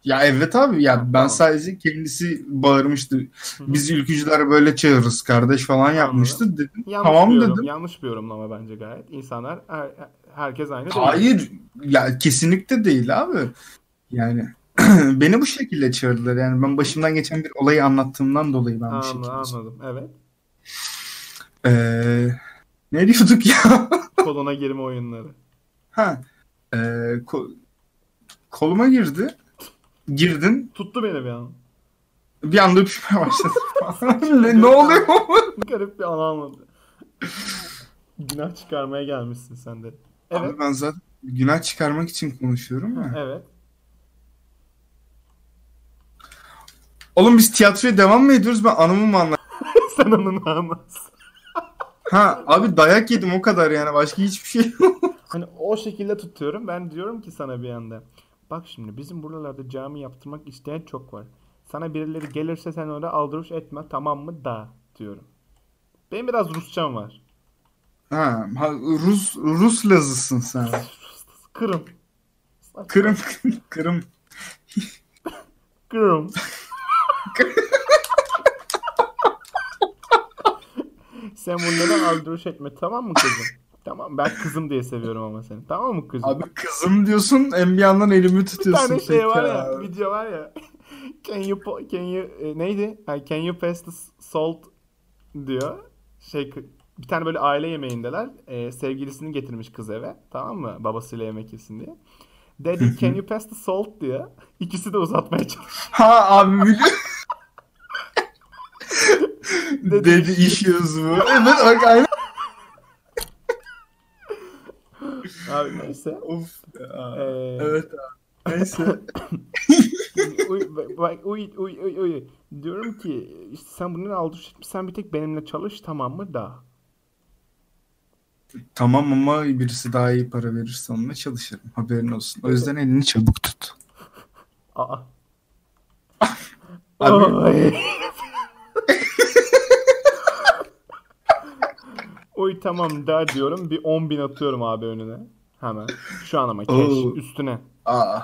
Ya evet abi ya ben Tamam. sadece kendisi bağırmıştı. Biz ülkücüler böyle çağırırız kardeş falan yapmıştı dedim. Yanlış Tamam bir yorum, dedim. Yanlış bir yorumlama bence gayet. İnsanlar her- herkes aynı değil. Hayır ya kesinlikle değil abi. Yani [clears throat] beni bu şekilde çağırdılar. Yani ben başımdan geçen bir olayı anlattığımdan dolayı ben bu Anladım, şekilde. anladım. Evet. Ee, ne diyorduk ya? [laughs] Koluna girme oyunları. ha. Ee, ko- koluma girdi. Girdin. Tuttu beni bir an. Bir anda öpüşmeye başladı. [laughs] ne, ne oluyor? [laughs] Garip bir an almadı. Günah çıkarmaya gelmişsin sen de. Evet. Abi ben zaten günah çıkarmak için konuşuyorum ya. Evet. Oğlum biz tiyatroya devam mı ediyoruz? Ben anımı mı anlatıyorum? sen onun anlasın. Ha abi dayak yedim o kadar yani. Başka hiçbir şey yok. Hani o şekilde tutuyorum. Ben diyorum ki sana bir anda. Bak şimdi bizim buralarda cami yaptırmak isteyen çok var. Sana birileri gelirse sen orada aldırış etme tamam mı da diyorum. Benim biraz Rusçam var. Ha, ha, Rus Rus lazısın sen. [laughs] Kırım. Kırım [laughs] Kırım. Kırım. [laughs] Sen bunları aldırış etme tamam mı kızım? Tamam ben kızım diye seviyorum ama seni. Tamam mı kızım? Abi kızım diyorsun en bir yandan elimi bir tutuyorsun. tane şey var ya. ya, video var ya. [laughs] Can you can you e, neydi? Can you pass the salt diyor. Şey bir tane böyle aile yemeğindeler. E, sevgilisini getirmiş kız eve. Tamam mı? Babasıyla yemek yesin diye. Daddy can you pass the salt diyor. [laughs] İkisi de uzatmaya çalışıyor. Ha abi biliyorum. Dedi issues bu. Evet bak aynen. Abi neyse. Of. Ee, Evet abi. Neyse. [laughs] uy, bak, uy, uy, uy, uy. Diyorum ki işte sen bunları aldır. Sen bir tek benimle çalış tamam mı da. tamam ama birisi daha iyi para verirse onunla çalışırım. Haberin olsun. O yüzden elini çabuk tut. Aa. Abi- Oy. Tamam da diyorum bir 10 bin atıyorum abi önüne. Hemen. Şu an ama Oo. üstüne. Aa.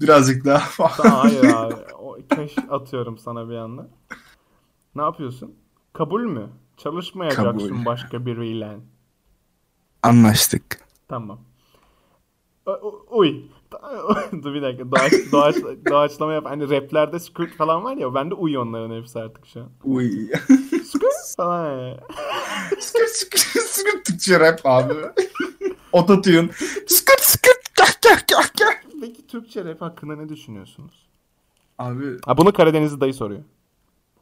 Birazcık daha. [laughs] Daha hayır abi. O cash atıyorum sana bir anda. Ne yapıyorsun? Kabul mü? Çalışmayacaksın Kabul. başka biriyle. Anlaştık. Tamam. O- Uy. [laughs] Dur bir dakika. Doğaç, doğaç, doğaçlama yap. Hani raplerde script falan var ya. Bende uy onların hepsi artık şu an. Uy. Falan ya. Sıkır sıkır sıkır Türkçe rap abi. [laughs] Ototune. Skırt skırt kah kah kah kah. Peki Türkçe rap hakkında ne düşünüyorsunuz? Abi, Ha, bunu Karadenizli dayı soruyor.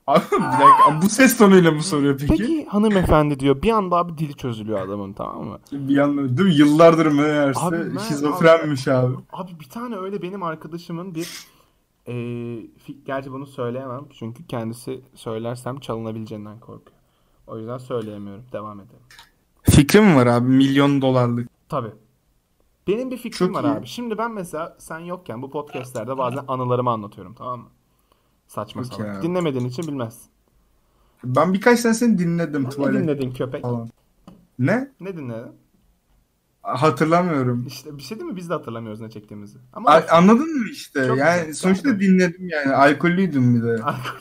abi bir dakika bu ses tonuyla mı soruyor peki? Peki hanımefendi diyor. Bir anda abi dili çözülüyor adamın tamam mı? Bir yandan değil mi? Yıllardır meğerse Abi şizofrenmiş abi. Abi bir tane öyle benim arkadaşımın bir fi- gerçi bunu söyleyemem çünkü kendisi söylersem çalınabileceğinden korkuyor. O yüzden söyleyemiyorum. Devam edelim. Fikrim var abi milyon dolarlık. Tabii. Benim bir fikrim Çok var iyi. abi. Şimdi ben mesela sen yokken bu podcastlerde bazen anılarımı anlatıyorum tamam mı? Saçma Çok salak. Dinlemediğin için bilmezsin. Ben birkaç tane seni dinledim Ne tuvalet dinledin köpek? falan. Ne? Ne dinledin? Hatırlamıyorum. İşte bir şey değil mi? Biz de hatırlamıyoruz ne çektiğimizi. Ama A- anladın mı işte? Çok yani güzel, sonuçta çok dinledim yani. Alkollüydüm bir de. alkol.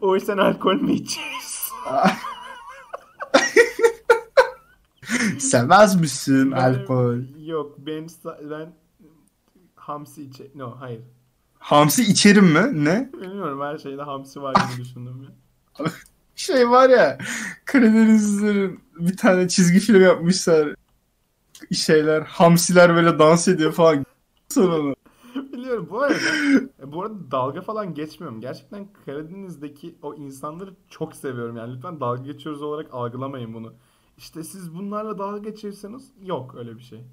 [laughs] O sen alkol mü içiyorsun? [laughs] Sevmez misin Ben- alkol? Yok ben ben hamsi içe... No hayır. Hamsi içerim mi? Ne? Bilmiyorum her şeyde hamsi var gibi düşündüm ya. [laughs] Şey var ya Karadenizlilerin bir tane çizgi film yapmışlar. Şeyler hamsiler böyle dans ediyor falan. Sonra Biliyorum bu arada. e, bu arada dalga falan geçmiyorum. Gerçekten Karadeniz'deki o insanları çok seviyorum. Yani lütfen dalga geçiyoruz olarak algılamayın bunu. İşte siz bunlarla dalga geçirseniz yok öyle bir şey.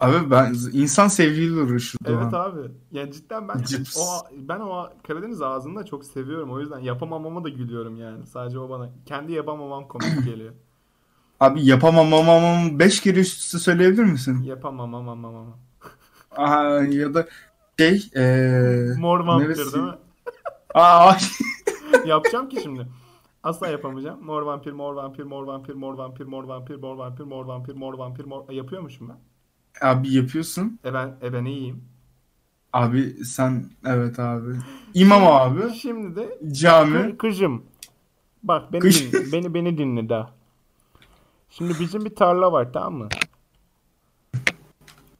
Abi ben insan sevgiyle uğraşır Evet Doğan. abi. Yani cidden ben Cips. o ben o Karadeniz ağzını da çok seviyorum. O yüzden yapamamama da gülüyorum yani. Sadece o bana kendi yapamamam komik geliyor. Abi yapamam amamam 5 kere üst üste söyleyebilir misin? Yapamam ama ama. Aha, ya da şey eee Mor vampir neresi? değil mi? [laughs] Aa, [laughs] Yapacağım ki şimdi. Asla yapamayacağım. Mor vampir, mor vampir, mor vampir, mor vampir, mor vampir, mor vampir, mor vampir, mor vampir, mor... Yapıyormuşum ben. abi yapıyorsun. E ben, e ben iyiyim. Abi sen evet abi. İmam abi. Şimdi de Cami. Kı- Kızım. Bak beni dinle. Beni beni dinle daha. Şimdi bizim bir tarla var tamam mı?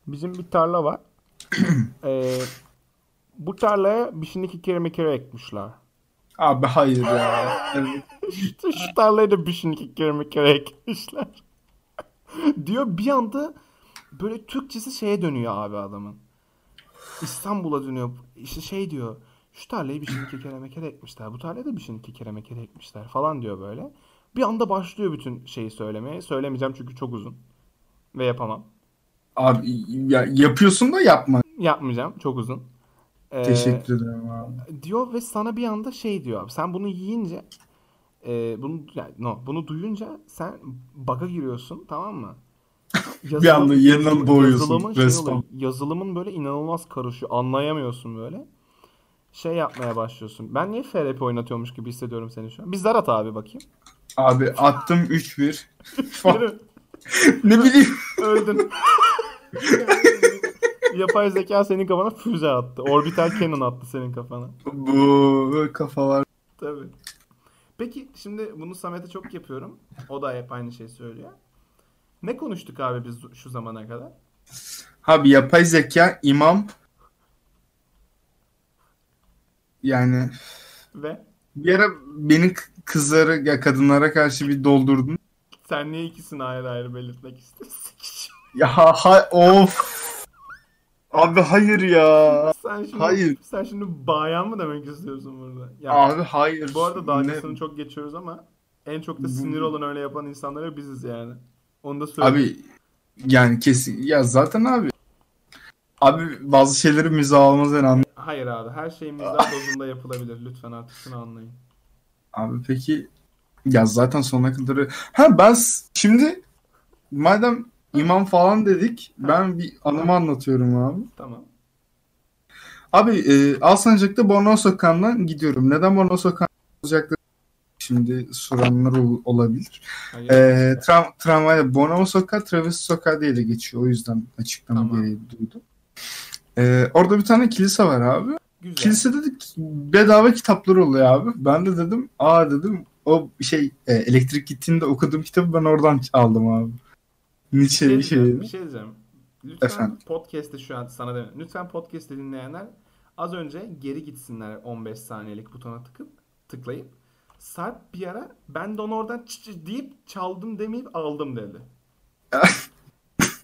Bizim bir tarla var. [clears throat] Ee, bu tarlaya bir şimdi iki kere kere ekmişler. Abi hayır ya. İşte [laughs] şu tarlaya da bir şimdi iki kere kere ekmişler. [laughs] Diyor bir anda böyle Türkçesi şeye dönüyor abi adamın. İstanbul'a dönüyor. İşte şey diyor. Şu tarlayı bir şimdi iki kere mekere ekmişler. Bu tarlaya da bir şimdi iki kere mekere ekmişler falan diyor böyle. Bir anda başlıyor bütün şeyi söylemeye. Söylemeyeceğim çünkü çok uzun. Ve yapamam. Abi ya, yapıyorsun da yapma. Yapmayacağım. Çok uzun. Ee, Teşekkür ederim abi. diyor ve sana bir anda şey diyor abi. Sen bunu yiyince e, bunu yani no, bunu duyunca sen bug'a giriyorsun tamam mı? [laughs] Bir anda yeniden doğuyorsun, Yazılımın, şey oluyor, yazılımın böyle inanılmaz karışıyor. Anlayamıyorsun böyle. Şey yapmaya başlıyorsun. Ben niye FRP oynatıyormuş gibi hissediyorum seni şu an. Bir zar at abi bakayım. Abi attım 3-1. Falan. Yürü. ne bileyim. Öldün. [laughs] [laughs] Yapay zeka senin kafana füze attı. Orbital cannon attı senin kafana. Bu kafalar. Tabii. Peki şimdi bunu Samet'e çok yapıyorum. O da hep aynı şeyi söylüyor. Ne konuştuk abi biz şu zamana kadar? Abi yapay zeka, imam. Yani Ve bir ara beni k- kızlara ya kadınlara karşı bir doldurdun. sen niye ikisini ayrı ayrı belirtmek istiyorsun? Ya ha, of. Abi hayır ya. sen şimdi, Hayır. Sen şimdi bayan mı demek istiyorsun burada? Ya, Abi hayır. bu arada Ne- dalgasını çok geçiyoruz ama en çok da sinir olan öyle yapan insanlar biziz yani. Onu da söyleyeyim. Abi yani kesin ya zaten abi. Abi bazı şeyleri mizah almaz ben anlıyorum. Hayır abi her şey mizah dozunda yapılabilir. Lütfen artık şunu anlayın. Abi peki ya zaten sonuna kadar ha ben şimdi madem imam falan dedik ben bir anımı anlatıyorum abi. Tamam. Abi e, Alsancak'ta Bornova Sokağı'ndan gidiyorum. Neden Bornova Sokağı'ndan olacakları şimdi soranlar ol- olabilir. Hayır. E, tram, tramvay Bornova Sokağı Travesti Sokağı diye de geçiyor. O yüzden açıklama Tamam. gereği duydum. E, orada bir tane kilise var abi. Güzel. Kilisede de bedava kitaplar oluyor abi. Ben de dedim aa dedim o şey e, elektrik gittiğinde okuduğum kitabı ben oradan aldım abi. Bir Nietzsche şey bir şey. diyeceğim. Bir şey diyeceğim. Lütfen Efendim? podcast'te şu an sana demiyorum. Lütfen podcast'te dinleyenler az önce geri gitsinler 15 saniyelik butona tıkıp tıklayıp Sarp bir ara ben de onu oradan çı çı deyip çaldım demeyip aldım dedi. [laughs]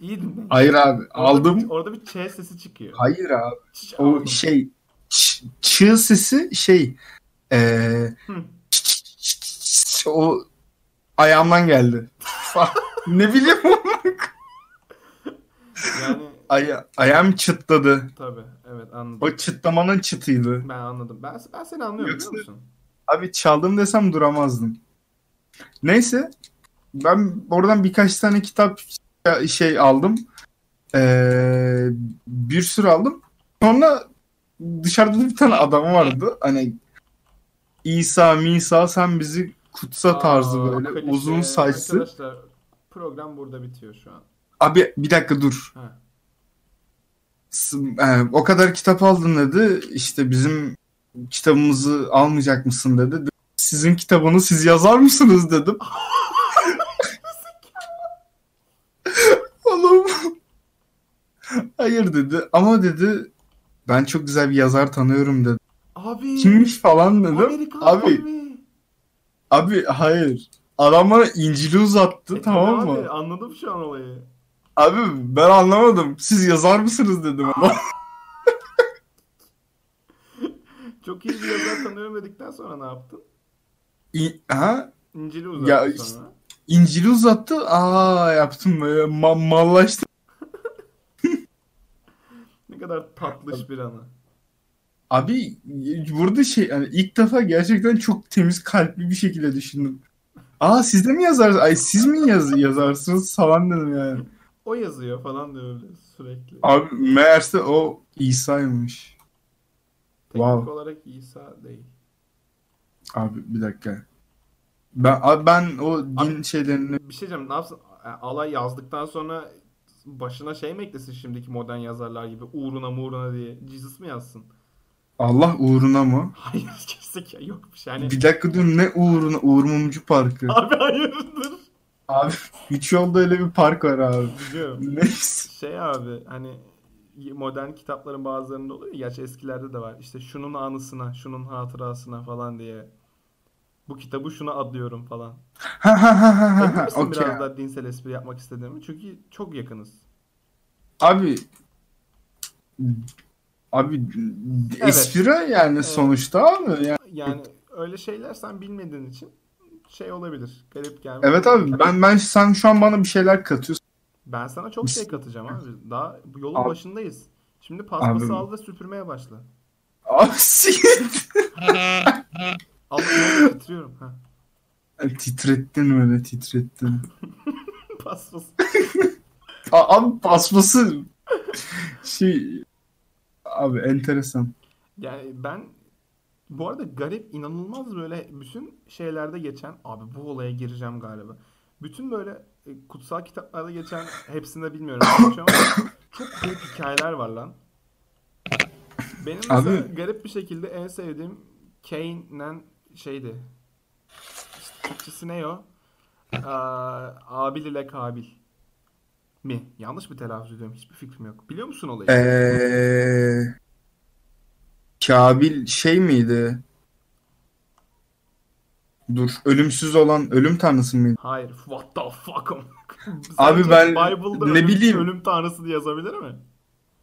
İyi dinle. Hayır abi Orada aldım. Bir, orada bir ç sesi çıkıyor. Hayır abi. Ç ç O aldım. şey ç- çığ sesi şey e, ç- o ayağımdan geldi. [laughs] ne bileyim Yani Aya ayağım çıtladı. tabii evet anladım. O çıtlamanın çıtıydı. Ben anladım. Ben, ben seni anlıyorum Yoksa- biliyor musun? Abi çaldım desem duramazdım. Neyse ben oradan birkaç tane kitap şey aldım. Ee, bir sürü aldım. Sonra dışarıda da bir tane adam vardı. Hani İsa, Misa sen bizi kutsa tarzı Aa, böyle klişe. uzun saçlı. Arkadaşlar program burada bitiyor şu an. Abi bir dakika dur. Ha. E, o kadar kitap aldın dedi. İşte bizim kitabımızı almayacak mısın dedi. Sizin kitabını siz yazar mısınız dedim. [laughs] Oğlum. Hayır dedi. Ama dedi ben çok güzel bir yazar tanıyorum dedi. Abi. Kimmiş falan dedim. Amerikan Abi abi. abi hayır. Adam bana İncil'i uzattı E, tamam mı? Abi, anladım şu an olayı. Abi ben anlamadım. Siz yazar mısınız dedim ama. [laughs] Çok iyi bir yazar tanıyorum dedikten sonra ne yaptın? İ- ha? İncil'i uzattı Ya sonra. İncil'i uzattı. Aa yaptım ma- mallaştım. kadar tatlış bir anı. Abi burada şey yani ilk defa gerçekten çok temiz kalpli bir şekilde düşündüm. Aa siz de mi yazarsınız? Ay siz mi yaz yazarsınız falan dedim yani. O yazıyor falan diyor öyle sürekli. Abi meğerse o İsa'ymış. Teknik wow. olarak İsa değil. Abi bir dakika. Ben abi ben o din Abi- şeylerini Bir şey diyeceğim ne yapsın? Yani Alay yazdıktan sonra başına şey mi eklesin şimdiki modern yazarlar gibi uğruna muğruna diye Jesus mı yazsın? Allah uğruna mı? Hayır kesinlikle ya yok bir şey. Yani, Bir dakika dur ne uğruna? Uğur Mumcu Parkı. abi hayırdır? Abi üç yolda öyle bir park var abi. Biliyorum. Neyse. Şey abi hani modern kitapların bazılarında oluyor gerçi eskilerde de var. İşte şunun anısına, şunun hatırasına falan diye. Bu kitabı şuna adıyorum falan. [laughs] Ha ha ha ha biraz daha dinsel espri yapmak istediğimi? Çünkü çok yakınız. Abi Abi Evet. espri yani sonuçta abi. Yani, Yani öyle şeyler sen bilmediğin için şey olabilir. Garip gelmiş. evet abi ben ben sen şu an bana bir şeyler katıyorsun. Ben sana çok şey katacağım abi. Daha bu yolun Abi- başındayız. Şimdi paspası Abi- al ve süpürmeye başla. Abi. Al titriyorum. Ha. Titrettin öyle titrettin. [laughs] Paspas. A- Abi pasması şey abi enteresan. Yani ben bu arada garip inanılmaz böyle bütün şeylerde geçen abi bu olaya gireceğim galiba. Bütün böyle e, kutsal kitaplarda geçen hepsinde bilmiyorum ama çok garip hikayeler var lan. Benim mesela Abi- garip bir şekilde en sevdiğim Cain'le şeydi. İşte Türkçesi ne o? Aa, Abil ile Kabil mi? Yanlış mı telaffuz ediyorum? Hiçbir fikrim yok. Biliyor musun olayı? Ee, Kabil şey miydi? Dur, ölümsüz olan ölüm tanrısı mıydı? Hayır. What the fuck? [laughs] Abi ben Bible'da ne ölüm, bileyim. ölüm tanrısı diye yazabilir mi?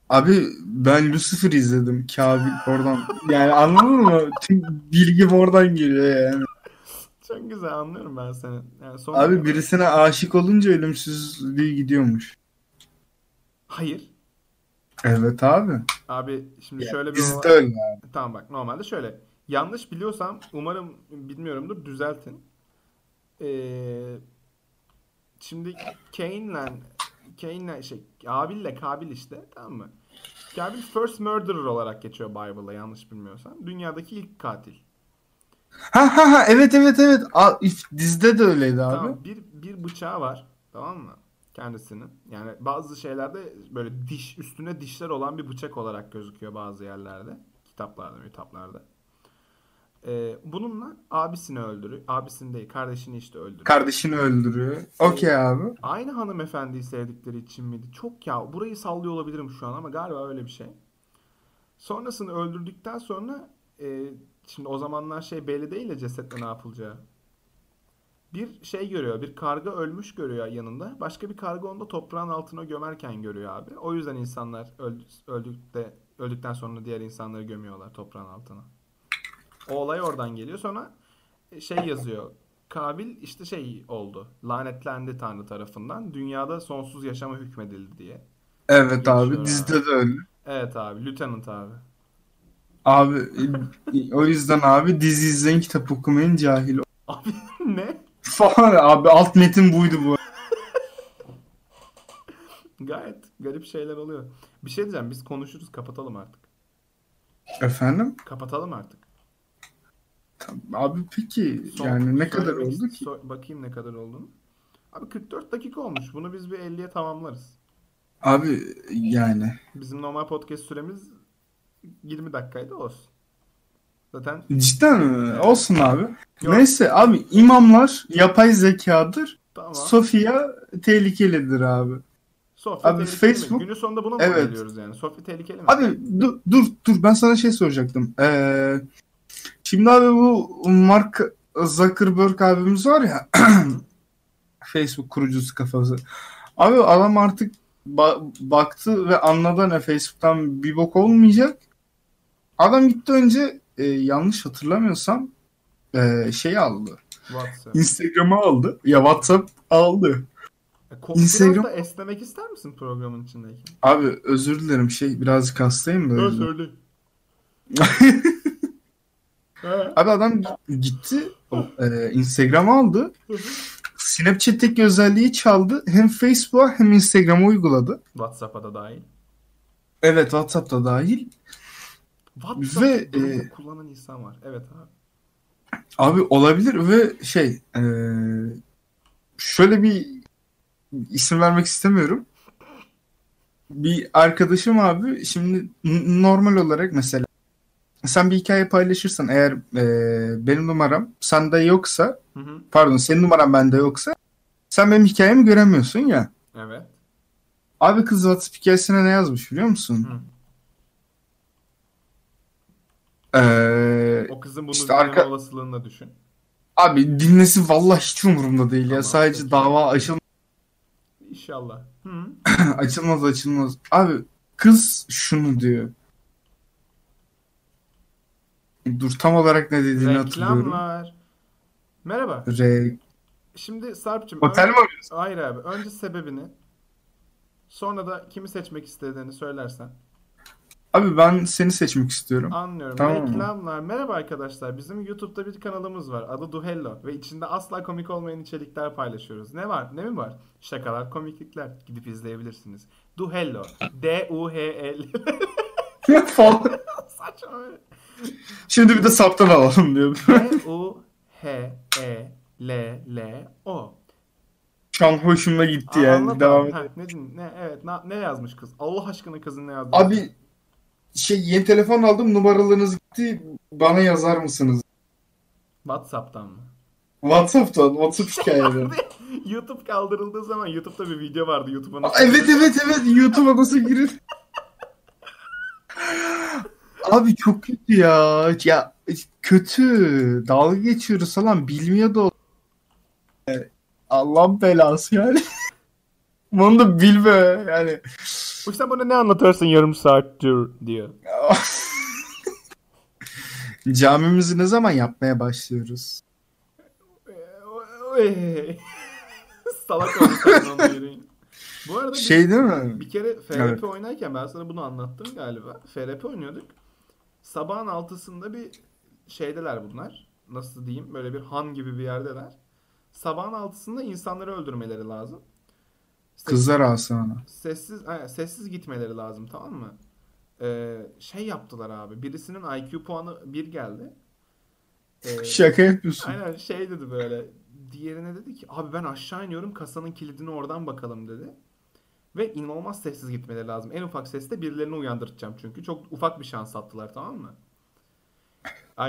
Abi ben Lucifer izledim. Kabil oradan. Yani anladın mı? Tüm bilgim oradan geliyor yani. Çok güzel anlıyorum ben seni. Yani son Abi birisine aşık olunca ölümsüzlüğü gidiyormuş. Hayır. Evet abi. Abi şimdi Ya, şöyle bir Bizde olay- öyle. Tamam bak normalde şöyle. Yanlış biliyorsam umarım bilmiyorumdur düzeltin. Ee, şimdi Cain'le Cain'le şey Abil'le Kabil işte tamam mı? Kabil first murderer olarak geçiyor Bible'da yanlış bilmiyorsam. Dünyadaki ilk katil. Ha ha ha evet evet evet. A, dizide de öyleydi abi. Tamam bir bir bıçağı var tamam mı? Kendisinin. Yani bazı şeylerde böyle diş üstüne dişler olan bir bıçak olarak gözüküyor bazı yerlerde. Kitaplarda, kitaplarda. Ee, bununla abisini öldürüyor. Abisini değil, kardeşini işte öldürüyor. Kardeşini öldürüyor. Okey abi. Aynı hanımefendiyi sevdikleri için miydi? Çok ya burayı sallıyor olabilirim şu an ama galiba öyle bir şey. Sonrasını öldürdükten sonra e, şimdi o zamanlar şey belli değil ya cesetle ne yapılacağı. Bir şey görüyor, bir karga ölmüş görüyor yanında. Başka bir karga onu da toprağın altına gömerken görüyor abi. O yüzden insanlar öldü, öldükte, öldükten sonra diğer insanları gömüyorlar toprağın altına. O olay oradan geliyor. Sonra şey yazıyor. Kabil işte şey oldu. Lanetlendi Tanrı tarafından. Dünyada sonsuz yaşama hükmedildi diye. Evet abi Geçiyor dizide de öyle. Evet abi. Lieutenant abi. Abi o yüzden abi dizi izleyin kitap okumayın cahil Abi [laughs] ne? falan abi alt metin buydu bu. Gayet garip şeyler oluyor. Bir şey diyeceğim. Biz konuşuruz. Kapatalım artık. Efendim? Kapatalım artık. Abi peki Son- yani ne kadar oldu ki? so- bakayım ne kadar olduğunu. Abi 44 dakika olmuş. Bunu biz bir 50'ye tamamlarız. Abi yani Bizim normal podcast süremiz 20 dakikaydı olsun. Zaten cidden mi? Olsun abi. Yok. Neyse abi imamlar yapay zekadır. tamam. Sofia tehlikelidir abi. Sofya Abi tehlikeli mi? Facebook- Günün sonunda buna mı Evet. geliyoruz yani? Sofya tehlikeli mi? Abi dur dur dur ben sana şey soracaktım. Ee, şimdi abi bu Mark Zuckerberg abimiz var ya [clears throat] Facebook kurucusu kafası. Abi adam artık ba- baktı ve anladı ne Facebook'tan bir bok olmayacak. Adam gitti önce e, yanlış hatırlamıyorsam e, şey aldı. WhatsApp. Instagram'ı aldı. Ya WhatsApp aldı. E, ko- Instagram- da esnemek ister misin programın içindeyken? Abi özür dilerim şey birazcık hastayım da. yüzden. söyle. [laughs] Abi adam gitti e, Instagram aldı. Snapchat'teki özelliği çaldı. Hem Facebook'a hem Instagram'a uyguladı. WhatsApp'a da dahil. Evet WhatsApp'ta dahil. WhatsApp Ve, e, kullanan insan var. Evet abi. Abi olabilir ve şey e, şöyle bir isim vermek istemiyorum. Bir arkadaşım abi şimdi normal olarak mesela sen bir hikaye paylaşırsan eğer e, benim numaram sende yoksa Hı hı. pardon senin numaran bende yoksa sen benim hikayemi göremiyorsun ya. Evet. Abi kız WhatsApp hikayesine ne yazmış biliyor musun? Hı. Ee, O kızın bunu İşte arka- olasılığını da düşün. abi dinlesi vallahi hiç umurumda değil ya. Tamam, Sadece peki. dava açıl İnşallah. Hı. [laughs] açılmaz açılmaz. Abi kız şunu diyor. Dur tam olarak ne dediğini hatırlıyorum. Reklamlar. Merhaba. Re... Şimdi Sarp'cığım. Otel önce- mi arıyorsun? Hayır abi. Önce sebebini. Sonra da kimi seçmek istediğini söylersen. Abi ben seni seçmek istiyorum. Anlıyorum. Tamam mı? Reklamlar. Merhaba arkadaşlar. Bizim YouTube'da bir kanalımız var. Adı Duhello. Ve içinde asla komik olmayan içerikler paylaşıyoruz. Ne var? Ne mi var? Şakalar, komiklikler. Gidip izleyebilirsiniz. Duhello. D-U-H-L. [laughs] [laughs] Saçma. Şimdi bir de saptan alalım diyor. D-U-H-E-L-L-O. Şu an hoşuma gitti Aa, yani. anlat Devam. Ha, ne, ne, evet, na- ne yazmış kız? Allah aşkına kızın ne yazdı? Abi şey yeni telefon aldım numaralarınız gitti. Bana yazar mısınız? WhatsApp'tan mı? WhatsApp'tan, WhatsApp [laughs] hikayeden. YouTube kaldırıldığı zaman YouTube'da bir video vardı. YouTube'a nasıl... evet evet evet YouTube'a nasıl girir? Abi çok kötü ya. Ya kötü. Dalga geçiyoruz falan bilmiyor da o- Allah'ın belası yani. [laughs] Bunu da bilme yani. Bu sen bana ne anlatıyorsun yarım saattir diyor. [laughs] Camimizi ne zaman yapmaya başlıyoruz? Salak yürüyün. Bu arada Şey değil mi? bir kere FRP Evet. oynarken ben sana bunu anlattım galiba. FRP oynuyorduk. Sabahın altısında bir şeydeler bunlar. Nasıl diyeyim? Böyle bir han gibi bir yerdeler. Sabahın altısında insanları öldürmeleri lazım. Kızlar asana. Sessiz, aynen, sessiz gitmeleri lazım tamam mı? Ee, şey yaptılar abi. Birisinin IQ puanı 1 geldi. Ee, [laughs] Şaka yapıyorsun. Aynen şey dedi böyle. Diğerine dedi ki abi ben aşağı iniyorum kasanın kilidini oradan bakalım dedi. Ve inanılmaz sessiz gitmeleri lazım. En ufak seste birilerini uyandıracağım çünkü. Çok ufak bir şans attılar tamam mı?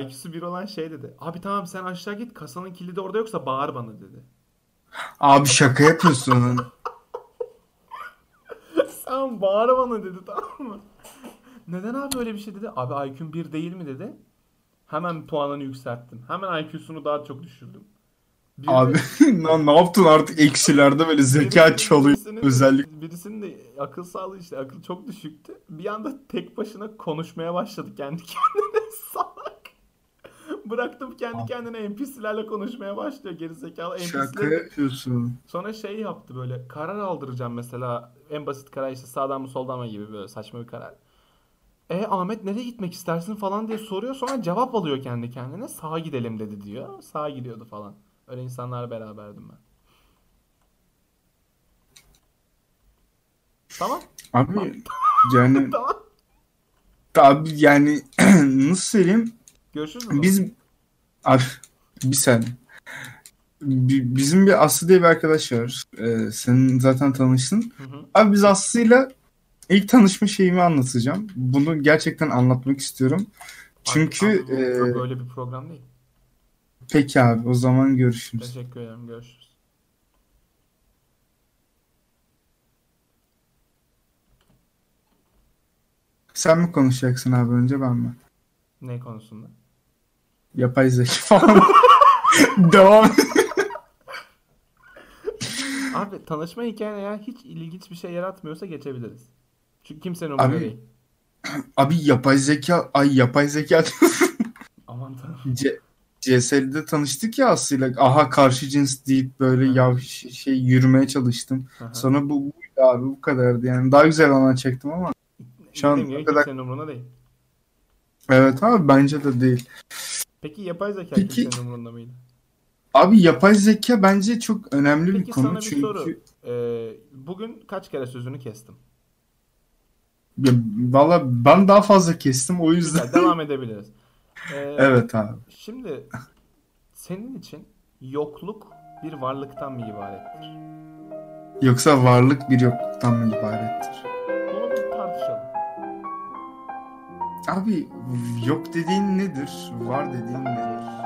IQ'su 1 olan şey dedi. Abi tamam sen aşağı git kasanın kilidi orada yoksa bağır bana dedi. Abi şaka yapıyorsun. [laughs] Sen bağır bana dedi tamam mı? Neden abi öyle bir şey dedi? Abi IQ'm 1 değil mi dedi. Hemen puanını yükselttim. Hemen IQ'sunu daha çok düşürdüm. Bir Abi [laughs] ne, ne yaptın artık eksilerde böyle zeka çalıyor birisinin- özellik. Birisinin de akıl sağlığı işte akıl çok düşüktü. Bir anda tek başına konuşmaya başladı kendi [laughs] kendine salak. Bıraktım kendi kendine NPC'lerle konuşmaya başlıyor gerizekalı Şaka NPC'ler. yapıyorsun. Sonra şey yaptı böyle karar aldıracağım mesela en basit karar işte sağdan mı soldan mı gibi böyle saçma bir karar. E Ahmet nereye gitmek istersin falan diye soruyor sonra cevap alıyor kendi kendine sağa gidelim dedi diyor. Sağa gidiyordu falan. Öyle insanlarla beraberdim ben. Tamam. Abi yani [laughs] Tamam. abi yani [clears throat] nasıl söyleyeyim? Görüşürüz zaman. Biz abi bir. Bi- Bizim bir Aslı diye bir arkadaş var. Ee, senin zaten tanıştın. Hı hı. Abi biz Aslı'yla ilk tanışma şeyimi anlatacağım. Bunu gerçekten anlatmak istiyorum. Çünkü Abi, abi bu e, böyle bir program değil. peki abi o zaman görüşürüz. Teşekkür ederim. Görüşürüz. Sen mi konuşacaksın abi önce ben mi? Ne konusunda? Yapay zeka falan. [laughs] Devam. Abi tanışma hikayen eğer hiç ilginç bir şey yaratmıyorsa geçebiliriz. Çünkü kimsenin umurunda Abi- değil. [clears throat] Abi yapay zeka, ay yapay zeka Aman tanrım. CS'de tanıştık ya Aslı'yla. Aha karşı cins deyip böyle Hı. yav şey yürümeye çalıştım. Aha. Sonra bu buydu abi bu kadardı yani. Daha güzel anı çektim ama. şu an o kadar- umurunda değil. Evet abi bence de değil. Peki yapay zeka Peki- kimsenin umurunda mıydı? Abi yapay zeka bence çok önemli bir Peki konu sana bir çünkü soru. Ee, bugün kaç kere sözünü kestim? ya, valla ben daha fazla kestim o yüzden. Güzel, devam edebiliriz. [laughs] Ee, Evet abi. Şimdi senin için yokluk bir varlıktan mı ibarettir? Yoksa varlık bir yokluktan mı ibarettir? Abi yok dediğin nedir? Var dediğin nedir?